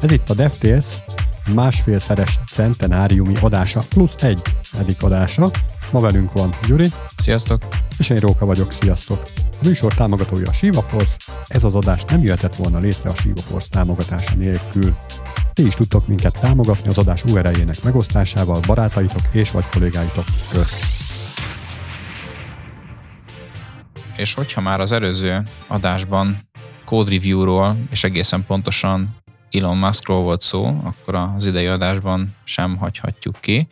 Ez itt a DevTales másfélszeres centenáriumi adása, plusz egy edik adása. Ma velünk van Gyuri. Sziasztok! És én Róka vagyok, sziasztok! A műsor támogatója a Shiva Force, ez az adás nem jöhetett volna létre a Shiva Force támogatása nélkül. Ti is tudtok minket támogatni az adás URL-jének megosztásával barátaitok és vagy kollégáitok közt. És hogyha már az előző adásban code review-ról és egészen pontosan Elon Muskról volt szó, akkor az idei adásban sem hagyhatjuk ki,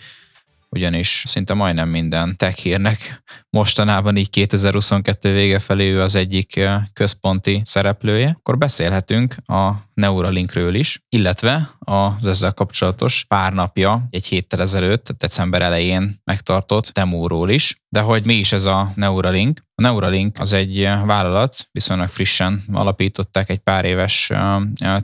ugyanis szinte majdnem minden tech hírnek mostanában így 2022 vége felé ő az egyik eh, központi szereplője, akkor beszélhetünk a Neuralinkről is, illetve az ezzel kapcsolatos pár napja, egy héttel ezelőtt, december elején megtartott demóról is. De hogy mi is ez a Neuralink? A Neuralink az egy vállalat, viszonylag frissen alapították, egy pár éves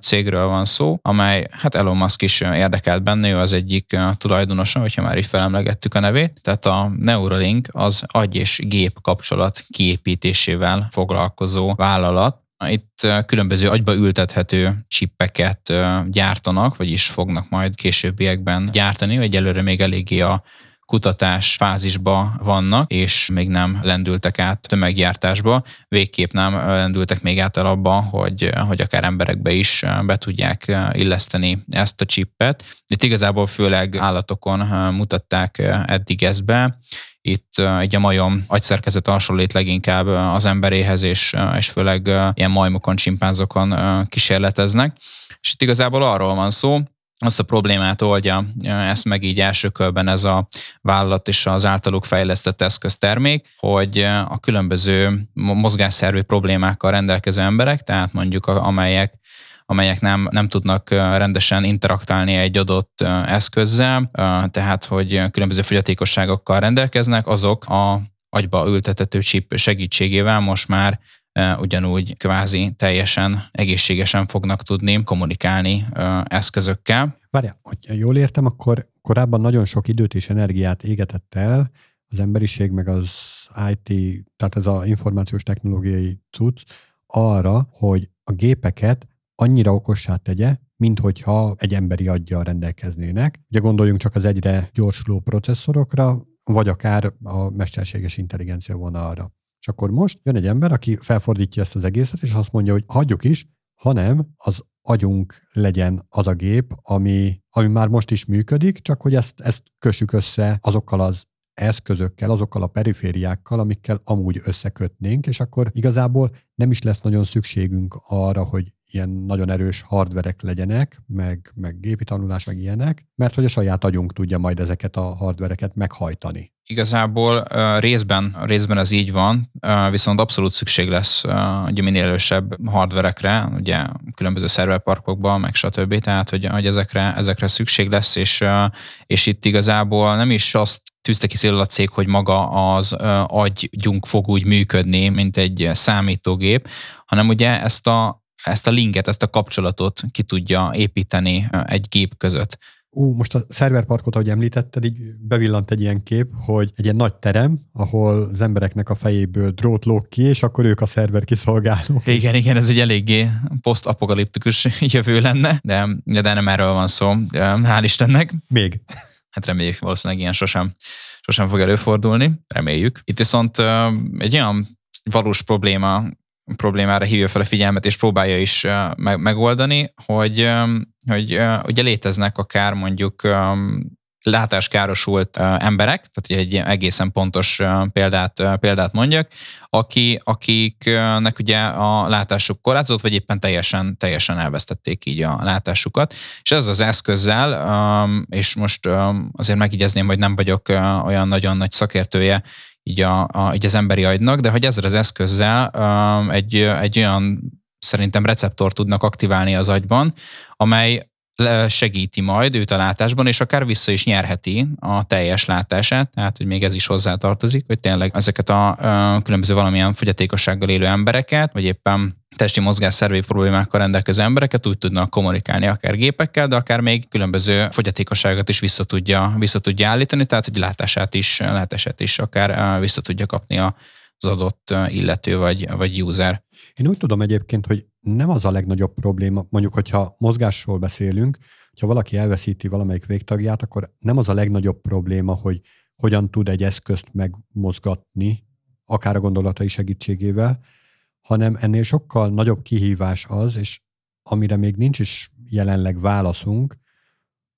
cégről van szó, amely hát Elon Musk is érdekelt benne, ő az egyik tulajdonosa, hogyha már így felemlegettük a nevét. Tehát a Neuralink az agy és gép kapcsolat kiépítésével foglalkozó vállalat, itt különböző agyba ültethető csippeket gyártanak, vagyis fognak majd későbbiekben gyártani, vagy előre még eléggé a kutatás fázisba vannak, és még nem lendültek át tömeggyártásba, végképp nem lendültek még át abba, hogy, hogy akár emberekbe is be tudják illeszteni ezt a csippet. Itt igazából főleg állatokon mutatták eddig ezt be, itt egy a majom agyszerkezet hasonlít leginkább az emberéhez, és, és főleg ilyen majmokon, csimpánzokon kísérleteznek. És itt igazából arról van szó, azt a problémát oldja ezt meg így első körben ez a vállalat és az általuk fejlesztett eszköztermék, hogy a különböző mozgásszervi problémákkal rendelkező emberek, tehát mondjuk amelyek amelyek nem, nem tudnak rendesen interaktálni egy adott eszközzel, tehát hogy különböző fogyatékosságokkal rendelkeznek, azok a agyba ültetető chip segítségével most már ugyanúgy kvázi teljesen egészségesen fognak tudni kommunikálni eszközökkel. Várjál, hogy jól értem, akkor korábban nagyon sok időt és energiát égetett el az emberiség, meg az IT, tehát ez az információs technológiai cucc arra, hogy a gépeket annyira okossá tegye, mint hogyha egy emberi aggyal rendelkeznének. Ugye gondoljunk csak az egyre gyorsuló processzorokra, vagy akár a mesterséges intelligencia vonalra. És akkor most jön egy ember, aki felfordítja ezt az egészet, és azt mondja, hogy hagyjuk is, hanem az agyunk legyen az a gép, ami, ami már most is működik, csak hogy ezt, ezt kössük össze azokkal az eszközökkel, azokkal a perifériákkal, amikkel amúgy összekötnénk, és akkor igazából nem is lesz nagyon szükségünk arra, hogy ilyen nagyon erős hardverek legyenek, meg, meg gépi tanulás, meg ilyenek, mert hogy a saját agyunk tudja majd ezeket a hardvereket meghajtani. Igazából részben, részben ez így van, viszont abszolút szükség lesz ugye minél erősebb hardverekre, ugye különböző szerverparkokban, meg stb. Tehát, hogy, hogy ezekre, ezekre szükség lesz, és, és itt igazából nem is azt tűzte ki a cég, hogy maga az agygyunk fog úgy működni, mint egy számítógép, hanem ugye ezt a, ezt a linket, ezt a kapcsolatot ki tudja építeni egy gép között. Ú, most a szerverparkot, ahogy említetted, így bevillant egy ilyen kép, hogy egy ilyen nagy terem, ahol az embereknek a fejéből drót lóg ki, és akkor ők a szerver kiszolgálók. Igen, igen, ez egy eléggé posztapokaliptikus jövő lenne, de, de nem erről van szó, hál' Istennek. Még. Hát reméljük, valószínűleg ilyen sosem, sosem fog előfordulni, reméljük. Itt viszont egy olyan valós probléma problémára hívja fel a figyelmet, és próbálja is megoldani, hogy, hogy ugye léteznek akár mondjuk látáskárosult emberek, tehát egy egészen pontos példát, példát mondjak, aki, akiknek ugye a látásuk korlátozott, vagy éppen teljesen, teljesen elvesztették így a látásukat. És ez az eszközzel, és most azért megjegyezném, hogy nem vagyok olyan nagyon nagy szakértője így, a, a, így az emberi agynak, de hogy ezzel az eszközzel um, egy, egy olyan szerintem receptor tudnak aktiválni az agyban, amely segíti majd őt a látásban, és akár vissza is nyerheti a teljes látását, tehát hogy még ez is hozzá tartozik, hogy tényleg ezeket a, különböző valamilyen fogyatékossággal élő embereket, vagy éppen testi mozgásszervi problémákkal rendelkező embereket úgy tudnak kommunikálni akár gépekkel, de akár még különböző fogyatékosságokat is vissza tudja, vissza tudja állítani, tehát hogy látását is, látását is akár vissza tudja kapni az adott illető vagy, vagy user. Én úgy tudom egyébként, hogy nem az a legnagyobb probléma, mondjuk, hogyha mozgásról beszélünk, ha valaki elveszíti valamelyik végtagját, akkor nem az a legnagyobb probléma, hogy hogyan tud egy eszközt megmozgatni, akár a gondolatai segítségével, hanem ennél sokkal nagyobb kihívás az, és amire még nincs is jelenleg válaszunk,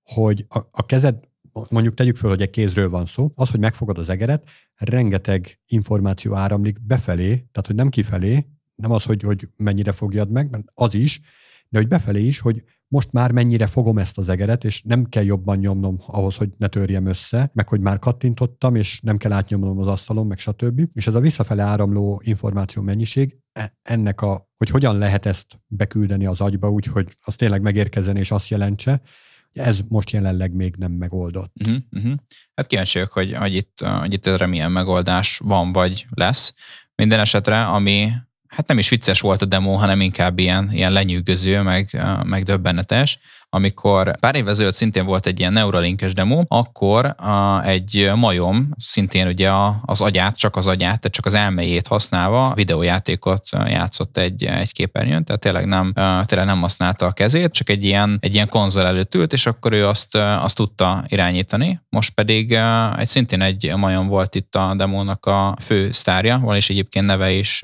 hogy a, a kezed, mondjuk tegyük föl, hogy egy kézről van szó, az, hogy megfogad az egeret, rengeteg információ áramlik befelé, tehát hogy nem kifelé, nem az, hogy, hogy mennyire fogjad meg, mert az is, de hogy befelé is, hogy most már mennyire fogom ezt az egeret, és nem kell jobban nyomnom ahhoz, hogy ne törjem össze, meg hogy már kattintottam, és nem kell átnyomnom az asztalon, meg stb. És ez a visszafele áramló információ mennyiség, e, ennek a, hogy hogyan lehet ezt beküldeni az agyba úgy, hogy az tényleg megérkezzen és azt jelentse, ez most jelenleg még nem megoldott. Uh-huh, uh-huh. Hát kíváncsi vagyok, hogy, hogy, itt, hogy itt erre milyen megoldás van, vagy lesz. Minden esetre, ami hát nem is vicces volt a demo, hanem inkább ilyen, ilyen lenyűgöző, meg, meg döbbenetes amikor pár évvel ezelőtt szintén volt egy ilyen Neuralinkes demo, akkor a, egy majom szintén ugye az agyát, csak az agyát, tehát csak az elméjét használva videójátékot játszott egy, egy képernyőn, tehát tényleg nem, tényleg nem használta a kezét, csak egy ilyen, egy ilyen konzol előtt ült, és akkor ő azt, azt tudta irányítani. Most pedig egy szintén egy majom volt itt a demónak a fő sztárja, van is egyébként neve is,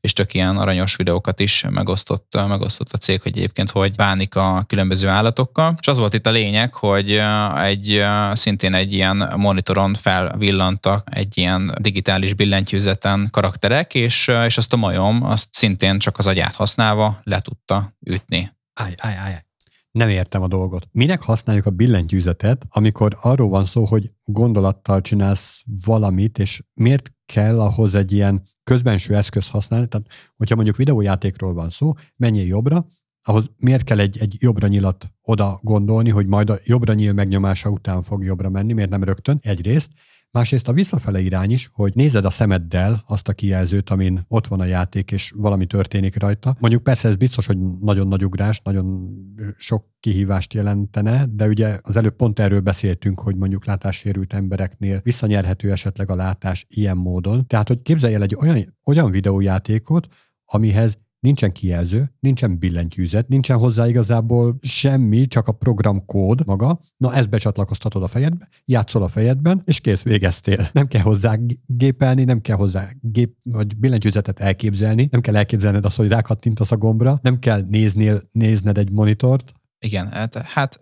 és tök ilyen aranyos videókat is megosztott, megosztott a cég, hogy egyébként hogy bánik a különböző állatokkal. És az volt itt a lényeg, hogy egy szintén egy ilyen monitoron felvillantak egy ilyen digitális billentyűzeten karakterek, és, és azt a majom azt szintén csak az agyát használva le tudta ütni. Állj, állj, állj. Nem értem a dolgot. Minek használjuk a billentyűzetet, amikor arról van szó, hogy gondolattal csinálsz valamit, és miért kell ahhoz egy ilyen közbenső eszköz használni? Tehát, hogyha mondjuk videójátékról van szó, menjél jobbra, ahhoz miért kell egy, egy jobbra nyilat oda gondolni, hogy majd a jobbra nyíl megnyomása után fog jobbra menni, miért nem rögtön? Egyrészt. Másrészt a visszafele irány is, hogy nézed a szemeddel azt a kijelzőt, amin ott van a játék, és valami történik rajta. Mondjuk persze ez biztos, hogy nagyon nagy ugrás, nagyon sok kihívást jelentene, de ugye az előbb pont erről beszéltünk, hogy mondjuk látássérült embereknél visszanyerhető esetleg a látás ilyen módon. Tehát, hogy képzelj el egy olyan, olyan videójátékot, amihez nincsen kijelző, nincsen billentyűzet, nincsen hozzá igazából semmi, csak a programkód maga. Na, ezt becsatlakoztatod a fejedbe, játszol a fejedben, és kész, végeztél. Nem kell hozzá gépelni, nem kell hozzá gép, vagy billentyűzetet elképzelni, nem kell elképzelned azt, hogy rákattintasz a gombra, nem kell néznél, nézned egy monitort, igen, hát, hát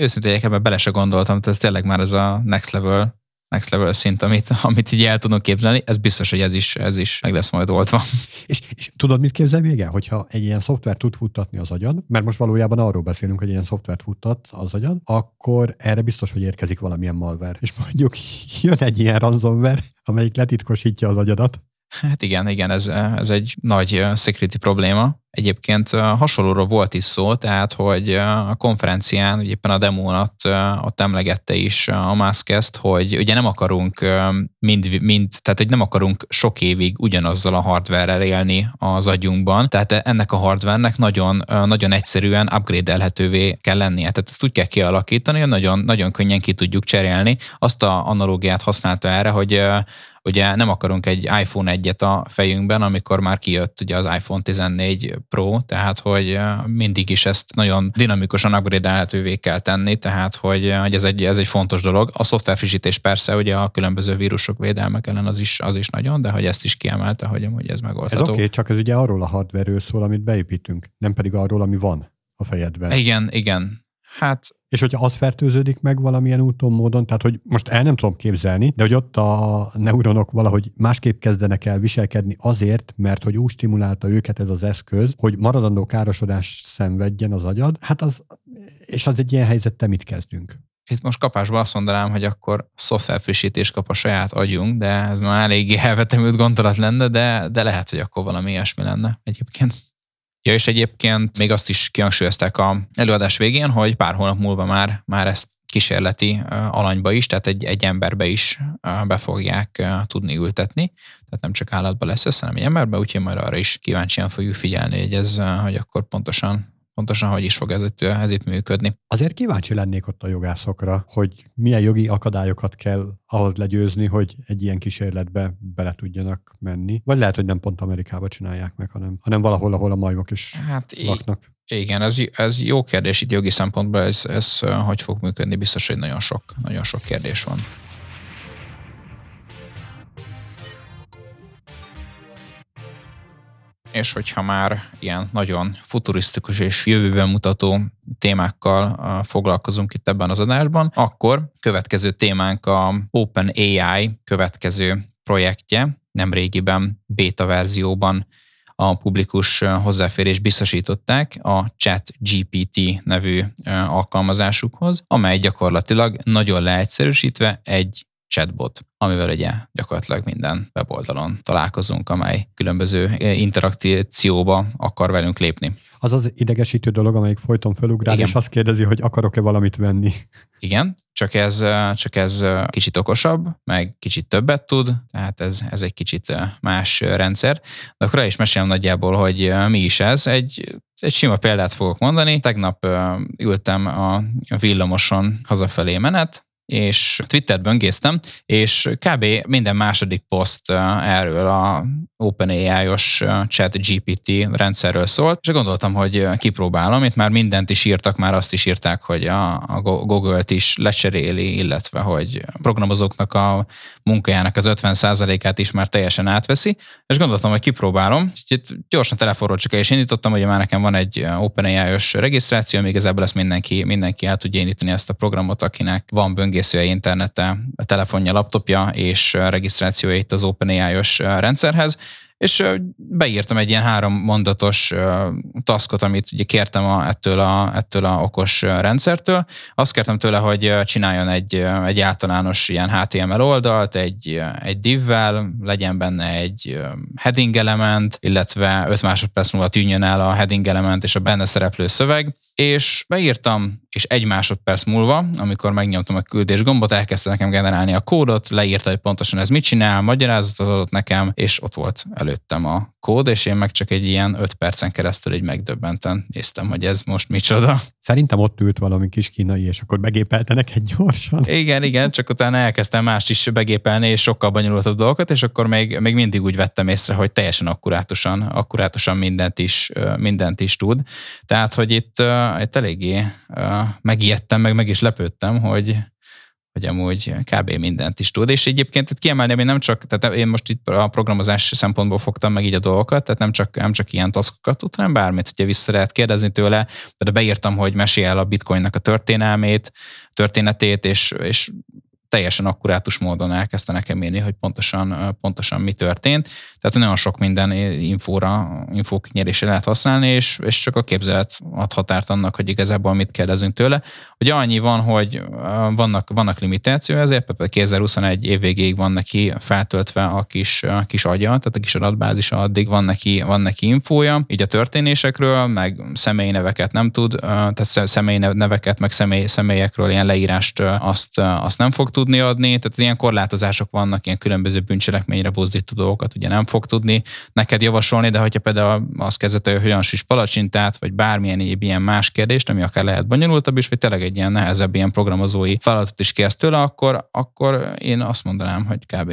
őszintén ebben bele se gondoltam, tehát ez tényleg már ez a next level next level szint, amit, amit így el tudunk képzelni, ez biztos, hogy ez is, ez is meg lesz majd oldva. És, és tudod, mit képzel még el? Hogyha egy ilyen szoftvert tud futtatni az agyad, mert most valójában arról beszélünk, hogy ilyen szoftvert futtat az agyad, akkor erre biztos, hogy érkezik valamilyen malware. És mondjuk jön egy ilyen ransomware, amelyik letitkosítja az agyadat. Hát igen, igen, ez, ez egy nagy security probléma, Egyébként hasonlóról volt is szó, tehát hogy a konferencián, ugye éppen a demónat ott emlegette is a Musk hogy ugye nem akarunk mind, mind, tehát hogy nem akarunk sok évig ugyanazzal a hardware élni az agyunkban, tehát ennek a hardvernek nagyon, nagyon egyszerűen upgrade-elhetővé kell lennie. Tehát ezt úgy kell kialakítani, hogy nagyon, nagyon könnyen ki tudjuk cserélni. Azt a analógiát használta erre, hogy ugye nem akarunk egy iPhone egyet a fejünkben, amikor már kijött ugye az iPhone 14 Pro, tehát hogy mindig is ezt nagyon dinamikusan upgrade kell tenni, tehát hogy, hogy ez, egy, ez egy fontos dolog. A szoftver frissítés persze, ugye a különböző vírusok védelmek ellen az is, az is nagyon, de hogy ezt is kiemelte, hogy amúgy ez megoldható. Ez oké, okay, csak ez ugye arról a hardware szól, amit beépítünk, nem pedig arról, ami van a fejedben. Igen, igen. Hát és hogyha az fertőződik meg valamilyen úton, módon, tehát hogy most el nem tudom képzelni, de hogy ott a neuronok valahogy másképp kezdenek el viselkedni azért, mert hogy úgy stimulálta őket ez az eszköz, hogy maradandó károsodás szenvedjen az agyad, hát az, és az egy ilyen helyzettel mit kezdünk? Itt most kapásban azt mondanám, hogy akkor szoftverfrissítés kap a saját agyunk, de ez már eléggé elvetemült gondolat lenne, de, de lehet, hogy akkor valami ilyesmi lenne egyébként. Ja, és egyébként még azt is kihangsúlyozták a előadás végén, hogy pár hónap múlva már, már ezt kísérleti alanyba is, tehát egy, egy emberbe is be fogják tudni ültetni. Tehát nem csak állatba lesz ez, hanem egy emberbe, úgyhogy majd arra is kíváncsian fogjuk figyelni, hogy ez, hogy akkor pontosan pontosan hogy is fog ez itt, ez itt működni. Azért kíváncsi lennék ott a jogászokra, hogy milyen jogi akadályokat kell ahhoz legyőzni, hogy egy ilyen kísérletbe bele tudjanak menni. Vagy lehet, hogy nem pont Amerikába csinálják meg, hanem, hanem valahol, ahol a majmok is hát laknak. Igen, ez, ez jó kérdés itt jogi szempontból, ez, ez hogy fog működni, biztos, hogy nagyon sok, nagyon sok kérdés van. És hogyha már ilyen nagyon futurisztikus és jövőben mutató témákkal foglalkozunk itt ebben az adásban, akkor következő témánk a Open AI következő projektje, nem régiben beta verzióban a publikus hozzáférés biztosították a Chat GPT nevű alkalmazásukhoz, amely gyakorlatilag nagyon leegyszerűsítve egy chatbot, amivel ugye gyakorlatilag minden weboldalon találkozunk, amely különböző interakcióba akar velünk lépni. Az az idegesítő dolog, amelyik folyton felugrál, Igen. és azt kérdezi, hogy akarok-e valamit venni. Igen, csak ez, csak ez kicsit okosabb, meg kicsit többet tud, tehát ez, ez egy kicsit más rendszer. De akkor el is mesélem nagyjából, hogy mi is ez. Egy, egy sima példát fogok mondani. Tegnap ültem a villamoson hazafelé menet, és Twittert böngésztem, és kb. minden második poszt erről a OpenAI-os chat GPT rendszerről szólt, és gondoltam, hogy kipróbálom, itt már mindent is írtak, már azt is írták, hogy a, a Google-t is lecseréli, illetve hogy programozóknak a munkájának az 50%-át is már teljesen átveszi, és gondoltam, hogy kipróbálom. Itt gyorsan telefonról csak el is indítottam, hogy már nekem van egy OpenAI-os regisztráció, még igazából ezt mindenki, mindenki el tudja indítani ezt a programot, akinek van böngészője internete, telefonja, laptopja és regisztrációja itt az OpenAI-os rendszerhez és beírtam egy ilyen három mondatos taskot, amit ugye kértem a, ettől, a, ettől a okos rendszertől. Azt kértem tőle, hogy csináljon egy, egy általános ilyen HTML oldalt, egy, egy divvel, legyen benne egy heading element, illetve 5 másodperc múlva tűnjön el a heading element és a benne szereplő szöveg, és beírtam, és egy másodperc múlva, amikor megnyomtam a küldés gombot, elkezdte nekem generálni a kódot, leírta, hogy pontosan ez mit csinál, magyarázatot adott nekem, és ott volt előttem a kód, és én meg csak egy ilyen öt percen keresztül egy megdöbbenten néztem, hogy ez most micsoda. Szerintem ott ült valami kis kínai, és akkor begépelte neked gyorsan. Igen, igen, csak utána elkezdtem mást is begépelni, és sokkal bonyolultabb dolgokat, és akkor még, még mindig úgy vettem észre, hogy teljesen akkurátusan, akkurátusan mindent is, mindent is tud. Tehát, hogy itt, itt eléggé megijedtem, meg meg is lepődtem, hogy, hogy amúgy kb. mindent is tud. És egyébként itt kiemelném, hogy nem csak, tehát én most itt a programozás szempontból fogtam meg így a dolgokat, tehát nem csak, nem csak ilyen taszkokat tud, hanem bármit, ugye vissza lehet kérdezni tőle, de beírtam, hogy mesél el a bitcoinnak a történelmét, történetét, és, és teljesen akkurátus módon elkezdte nekem írni, hogy pontosan, pontosan mi történt. Tehát nagyon sok minden infóra, infók nyerésre lehet használni, és, és csak a képzelet ad határt annak, hogy igazából mit kérdezünk tőle. Ugye annyi van, hogy vannak, vannak limitáció, ezért 2021 év végéig van neki feltöltve a kis, a kis agya, tehát a kis adatbázis, addig van neki, van neki infója, így a történésekről, meg személyi neveket nem tud, tehát személyi neveket, meg személy, személyekről ilyen leírást azt, azt nem fog tudni adni, tehát ilyen korlátozások vannak, ilyen különböző bűncselekményre buzdító dolgokat ugye nem fog tudni neked javasolni, de hogyha például azt kezdett, hogy hogyan süs palacsintát, vagy bármilyen ilyen más kérdést, ami akár lehet bonyolultabb is, vagy tényleg egy ilyen nehezebb ilyen programozói feladatot is kérsz tőle, akkor, akkor én azt mondanám, hogy kb.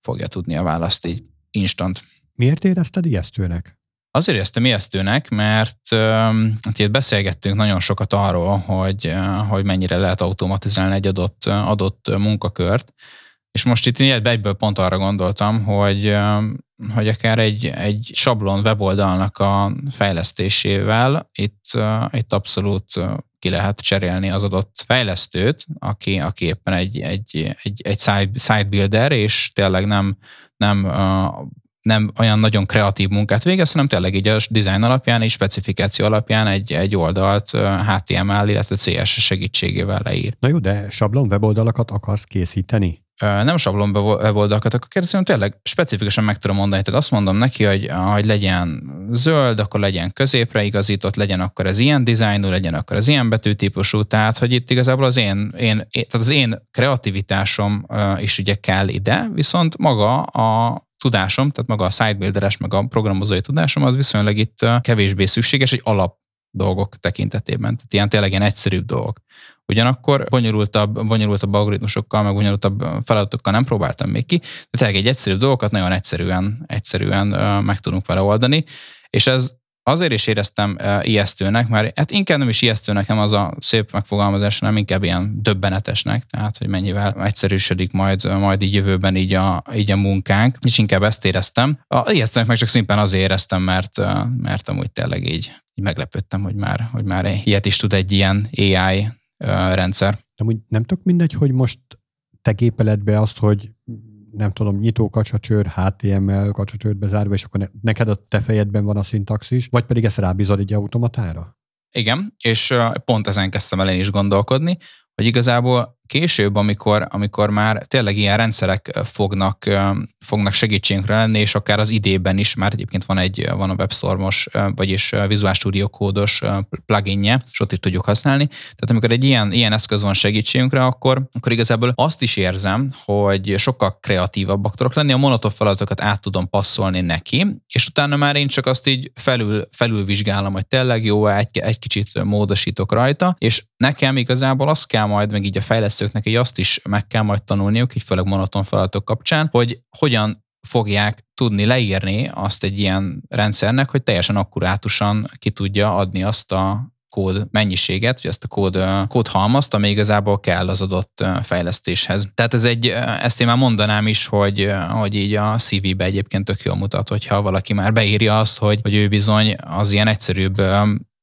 fogja tudni a választ így instant. Miért érezted ijesztőnek? Azért éreztem ijesztőnek, mert hát itt beszélgettünk nagyon sokat arról, hogy, hogy mennyire lehet automatizálni egy adott, adott munkakört, és most itt egyből pont arra gondoltam, hogy, hogy akár egy, egy sablon weboldalnak a fejlesztésével itt, itt abszolút ki lehet cserélni az adott fejlesztőt, aki, aki éppen egy, egy, egy, egy site builder, és tényleg nem, nem nem olyan nagyon kreatív munkát végez, hanem tényleg így a design alapján és specifikáció alapján egy, egy oldalt HTML, illetve CSS segítségével leír. Na jó, de sablon weboldalakat akarsz készíteni? Nem sablon weboldalakat akkor kérdezem, tényleg specifikusan meg tudom mondani, tehát azt mondom neki, hogy, hogy legyen zöld, akkor legyen középre igazított, legyen akkor az ilyen dizájnú, legyen akkor az ilyen betűtípusú, tehát hogy itt igazából az én, én, tehát az én kreativitásom is ugye kell ide, viszont maga a tudásom, tehát maga a sitebuilderes, meg a programozói tudásom, az viszonylag itt kevésbé szükséges, egy alap dolgok tekintetében. Tehát ilyen tényleg ilyen egyszerűbb dolgok. Ugyanakkor bonyolultabb, bonyolultabb algoritmusokkal, meg bonyolultabb feladatokkal nem próbáltam még ki, de tényleg egy egyszerű dolgokat nagyon egyszerűen, egyszerűen meg tudunk vele oldani, és ez azért is éreztem ijesztőnek, mert hát inkább nem is ijesztő nekem az a szép megfogalmazás, hanem inkább ilyen döbbenetesnek, tehát hogy mennyivel egyszerűsödik majd, majd így jövőben így a, így a munkánk, és inkább ezt éreztem. A ijesztőnek meg csak szimplán azért éreztem, mert, mert amúgy tényleg így, így meglepődtem, hogy már, hogy már ilyet is tud egy ilyen AI rendszer. De úgy nem tök mindegy, hogy most te gépeled be azt, hogy nem tudom, nyitó kacsacsőr, HTML kacsacsőrbe zárva, és akkor neked a te fejedben van a szintaxis, vagy pedig ezt rábízod egy automatára? Igen, és pont ezen kezdtem el én is gondolkodni, hogy igazából később, amikor, amikor már tényleg ilyen rendszerek fognak, fognak segítségünkre lenni, és akár az idében is, már egyébként van egy van a WebStorm-os, vagyis Visual Studio kódos pluginje, és ott is tudjuk használni. Tehát amikor egy ilyen, ilyen eszköz van segítségünkre, akkor, akkor igazából azt is érzem, hogy sokkal kreatívabbak tudok lenni, a monoton feladatokat át tudom passzolni neki, és utána már én csak azt így felül, felülvizsgálom, hogy tényleg jó, egy, egy kicsit módosítok rajta, és nekem igazából azt kell majd, meg így a fejlesztő fejlesztőknek így azt is meg kell majd tanulniuk, így főleg monoton feladatok kapcsán, hogy hogyan fogják tudni leírni azt egy ilyen rendszernek, hogy teljesen akkurátusan ki tudja adni azt a kód mennyiséget, vagy ezt a kód, kódhalmazt, ami igazából kell az adott fejlesztéshez. Tehát ez egy, ezt én már mondanám is, hogy, hogy így a CV-be egyébként tök jól mutat, hogyha valaki már beírja azt, hogy, hogy ő bizony az ilyen egyszerűbb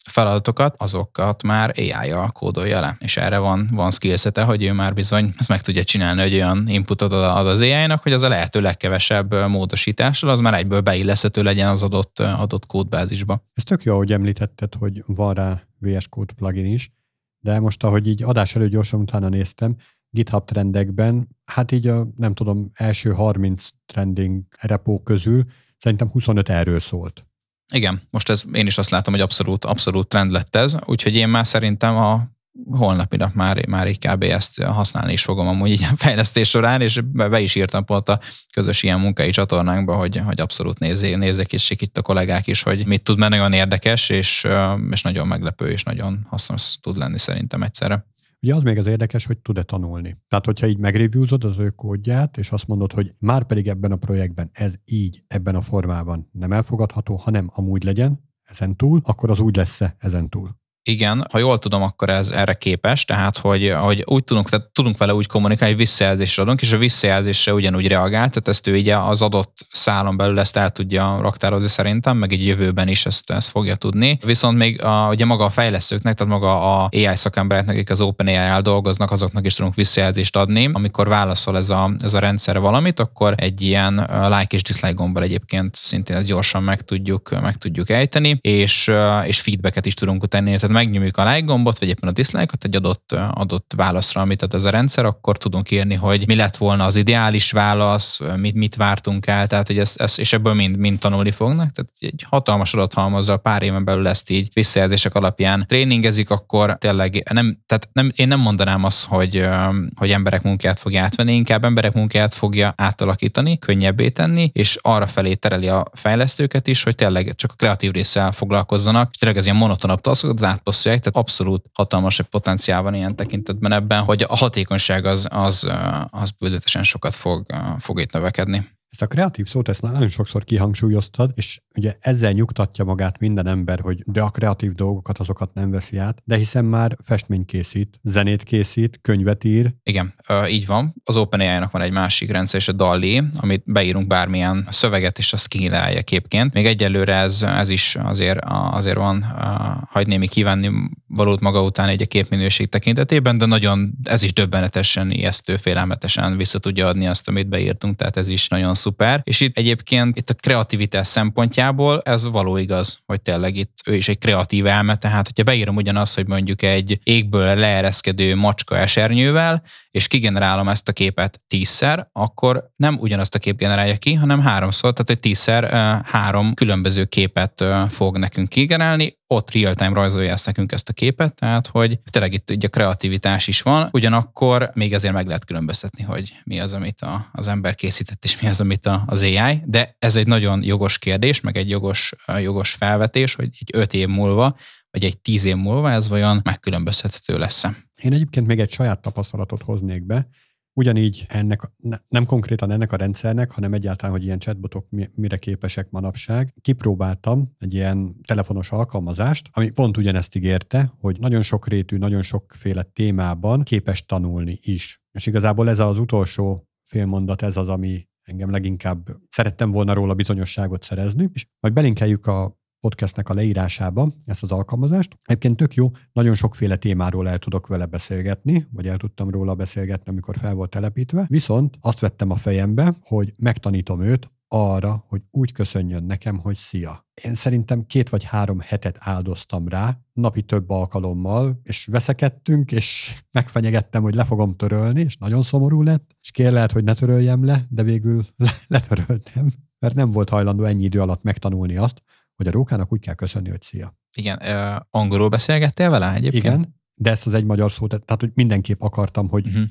feladatokat, azokat már AI-jal kódolja le. És erre van, van skillsete, hogy ő már bizony ezt meg tudja csinálni, hogy olyan inputot ad az AI-nak, hogy az a lehető legkevesebb módosítással, az már egyből beilleszhető legyen az adott, adott kódbázisba. Ez tök jó, hogy említetted, hogy van rá VS Code plugin is, de most, ahogy így adás előtt gyorsan utána néztem, GitHub trendekben, hát így a, nem tudom, első 30 trending repó közül szerintem 25 erről szólt. Igen, most ez, én is azt látom, hogy abszolút, abszolút trend lett ez, úgyhogy én már szerintem a holnapi nap már, már így kb. ezt használni is fogom amúgy így a fejlesztés során, és be is írtam pont a közös ilyen munkai csatornánkba, hogy, hogy abszolút nézzék, nézzék is itt a kollégák is, hogy mit tud, mert nagyon érdekes, és, és nagyon meglepő, és nagyon hasznos tud lenni szerintem egyszerre. Ugye az még az érdekes, hogy tud-e tanulni. Tehát, hogyha így megreviewzod az ő kódját, és azt mondod, hogy már pedig ebben a projektben ez így, ebben a formában nem elfogadható, hanem amúgy legyen, ezen túl, akkor az úgy lesz-e ezen túl. Igen, ha jól tudom, akkor ez erre képes, tehát hogy, hogy úgy tudunk, tehát tudunk vele úgy kommunikálni, hogy visszajelzésre adunk, és a visszajelzésre ugyanúgy reagál, tehát ezt ő ugye az adott szálon belül ezt el tudja raktározni szerintem, meg egy jövőben is ezt, ezt fogja tudni. Viszont még a, ugye maga a fejlesztőknek, tehát maga a AI szakembereknek, akik az OpenAI-el dolgoznak, azoknak is tudunk visszajelzést adni. Amikor válaszol ez a, ez a rendszer valamit, akkor egy ilyen like és dislike gombbal egyébként szintén ezt gyorsan meg tudjuk, meg tudjuk ejteni, és, és feedbacket is tudunk tenni, tehát megnyomjuk a like gombot, vagy éppen a dislike-ot egy adott, adott válaszra, amit ad ez a rendszer, akkor tudunk írni, hogy mi lett volna az ideális válasz, mit, mit vártunk el, tehát hogy ez, ez, és ebből mind, mind tanulni fognak. Tehát egy hatalmas adathalmazzal pár éven belül ezt így visszajelzések alapján tréningezik, akkor tényleg nem, tehát nem, én nem mondanám azt, hogy, hogy emberek munkáját fogja átvenni, inkább emberek munkáját fogja átalakítani, könnyebbé tenni, és arra felé tereli a fejlesztőket is, hogy tényleg csak a kreatív résszel foglalkozzanak, és tényleg ez ilyen monotonabb taszokat átpasszolják, tehát abszolút hatalmas egy potenciál van ilyen tekintetben ebben, hogy a hatékonyság az, az, az bőzetesen sokat fog, fog itt növekedni. Ezt a kreatív szót ezt nagyon sokszor kihangsúlyoztad, és ugye ezzel nyugtatja magát minden ember, hogy de a kreatív dolgokat azokat nem veszi át, de hiszen már festmény készít, zenét készít, könyvet ír. Igen, így van. Az OpenAI-nak van egy másik rendszer, és a DALI, amit beírunk bármilyen szöveget, és azt kigenerálja képként. Még egyelőre ez, ez is azért, azért van hagy kívánni valót maga után egy a képminőség tekintetében, de nagyon ez is döbbenetesen, ijesztő, félelmetesen vissza tudja adni azt, amit beírtunk, tehát ez is nagyon szuper. És itt egyébként itt a kreativitás szempontjából ez való igaz, hogy tényleg itt ő is egy kreatív elme, tehát hogyha beírom ugyanaz, hogy mondjuk egy égből leereszkedő macska esernyővel, és kigenerálom ezt a képet tízszer, akkor nem ugyanazt a kép generálja ki, hanem háromszor, tehát egy tízszer három különböző képet fog nekünk kigenerálni, ott real-time rajzolja ezt nekünk ezt a képet, tehát hogy tényleg itt ugye kreativitás is van, ugyanakkor még azért meg lehet különböztetni, hogy mi az, amit a, az ember készített, és mi az, amit a, az AI, de ez egy nagyon jogos kérdés, meg egy jogos, jogos felvetés, hogy egy öt év múlva, vagy egy tíz év múlva ez vajon megkülönböztethető lesz-e. Én egyébként még egy saját tapasztalatot hoznék be, Ugyanígy ennek, nem konkrétan ennek a rendszernek, hanem egyáltalán, hogy ilyen chatbotok mire képesek manapság. Kipróbáltam egy ilyen telefonos alkalmazást, ami pont ugyanezt ígérte, hogy nagyon sok rétű, nagyon sokféle témában képes tanulni is. És igazából ez az utolsó félmondat, ez az, ami engem leginkább szerettem volna róla bizonyosságot szerezni, és majd belinkeljük a podcastnek a leírásába ezt az alkalmazást. Egyébként tök jó, nagyon sokféle témáról el tudok vele beszélgetni, vagy el tudtam róla beszélgetni, amikor fel volt telepítve. Viszont azt vettem a fejembe, hogy megtanítom őt arra, hogy úgy köszönjön nekem, hogy szia. Én szerintem két vagy három hetet áldoztam rá, napi több alkalommal, és veszekedtünk, és megfenyegettem, hogy le fogom törölni, és nagyon szomorú lett, és kérlelt, hogy ne töröljem le, de végül letöröltem, mert nem volt hajlandó ennyi idő alatt megtanulni azt, hogy a rókának úgy kell köszönni, hogy szia. Igen, angolul beszélgettél vele egyébként? Igen, de ezt az egy magyar szót, tehát hogy mindenképp akartam, hogy uh-huh.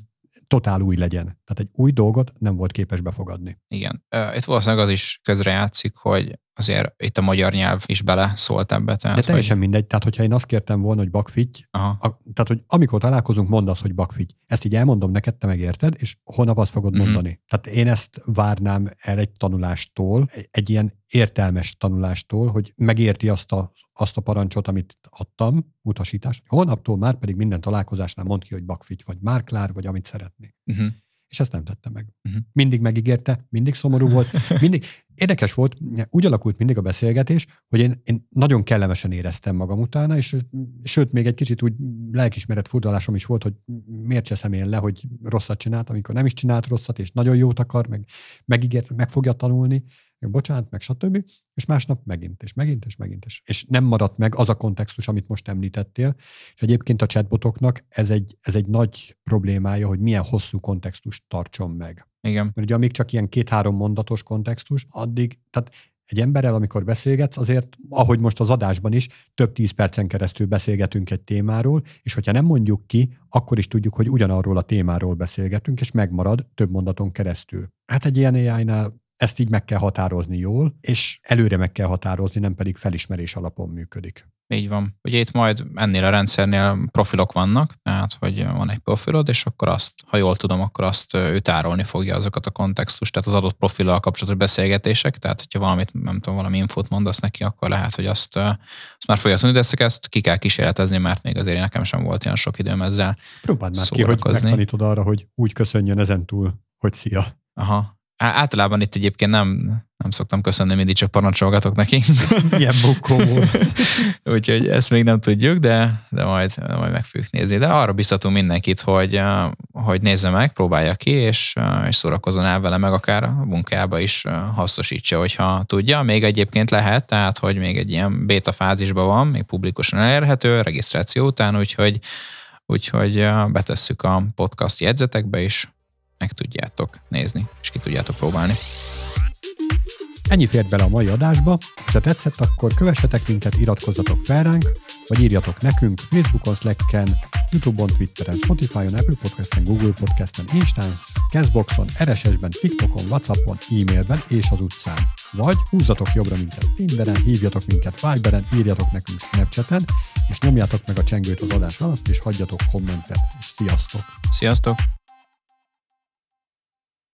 Totál új legyen. Tehát egy új dolgot nem volt képes befogadni. Igen. Itt valószínűleg az is közrejátszik, hogy azért itt a magyar nyelv is bele szólt ebbe. Tehát, De teljesen hogy... mindegy. Tehát, hogyha én azt kértem volna, hogy bakfitty, a, tehát, hogy amikor találkozunk, mondd azt, hogy bakfitty. Ezt így elmondom neked, te megérted, és holnap azt fogod uh-huh. mondani. Tehát én ezt várnám el egy tanulástól, egy, egy ilyen értelmes tanulástól, hogy megérti azt a, azt a parancsot, amit adtam, utasítást. Holnaptól már pedig minden találkozásnál mond ki, hogy bakfitty, vagy márklár, vagy amit szeretné. Uh-huh és ezt nem tette meg. Uh-huh. Mindig megígérte, mindig szomorú volt, mindig. Érdekes volt, úgy alakult mindig a beszélgetés, hogy én, én nagyon kellemesen éreztem magam utána, és sőt, még egy kicsit úgy lelkismeret furdalásom is volt, hogy miért cseszem én le, hogy rosszat csinált, amikor nem is csinált rosszat, és nagyon jót akar, meg megígért, meg fogja tanulni, meg bocsánat, meg stb. És másnap megint, és megint, és megint. És, és nem maradt meg az a kontextus, amit most említettél. És egyébként a chatbotoknak ez egy, ez egy nagy problémája, hogy milyen hosszú kontextust tartson meg. Igen. Mert ugye amíg csak ilyen két-három mondatos kontextus, addig, tehát egy emberrel, amikor beszélgetsz, azért, ahogy most az adásban is, több tíz percen keresztül beszélgetünk egy témáról, és hogyha nem mondjuk ki, akkor is tudjuk, hogy ugyanarról a témáról beszélgetünk, és megmarad több mondaton keresztül. Hát egy ilyen AI-nál ezt így meg kell határozni jól, és előre meg kell határozni, nem pedig felismerés alapon működik. Így van. Ugye itt majd ennél a rendszernél profilok vannak, tehát hogy van egy profilod, és akkor azt, ha jól tudom, akkor azt ő tárolni fogja azokat a kontextust, tehát az adott profillal kapcsolatos beszélgetések, tehát hogyha valamit, nem tudom, valami infót mondasz neki, akkor lehet, hogy azt, azt már fogja tudni, de ezt, ezt ki kell kísérletezni, mert még azért nekem sem volt ilyen sok időm ezzel Próbáld már ki, hogy megtanítod arra, hogy úgy köszönjön ezentúl, hogy szia. Aha, Általában itt egyébként nem, nem szoktam köszönni, mindig csak parancsolgatok neki. Ilyen bukkó Úgyhogy ezt még nem tudjuk, de, de majd, majd meg fogjuk nézni. De arra biztatunk mindenkit, hogy, hogy nézze meg, próbálja ki, és, és szórakozzon el vele, meg akár a munkába is hasznosítsa, hogyha tudja. Még egyébként lehet, tehát hogy még egy ilyen beta fázisban van, még publikusan elérhető, regisztráció után, úgyhogy, úgyhogy betesszük a podcast jegyzetekbe is, meg tudjátok nézni, és ki tudjátok próbálni. Ennyi fért bele a mai adásba. Ha tetszett, akkor kövessetek minket, iratkozzatok fel ránk, vagy írjatok nekünk Facebookon, Slacken, Youtube-on, Twitteren, Spotify-on, Apple Podcast-en, Google Podcast-en, Instán, Castboxon, RSS-ben, TikTokon, Whatsappon, e-mailben és az utcán. Vagy húzzatok jobbra minket Tinderen, hívjatok minket Viberen, írjatok nekünk Snapchaten, és nyomjátok meg a csengőt az adás alatt, és hagyjatok kommentet. És sziasztok! Sziasztok!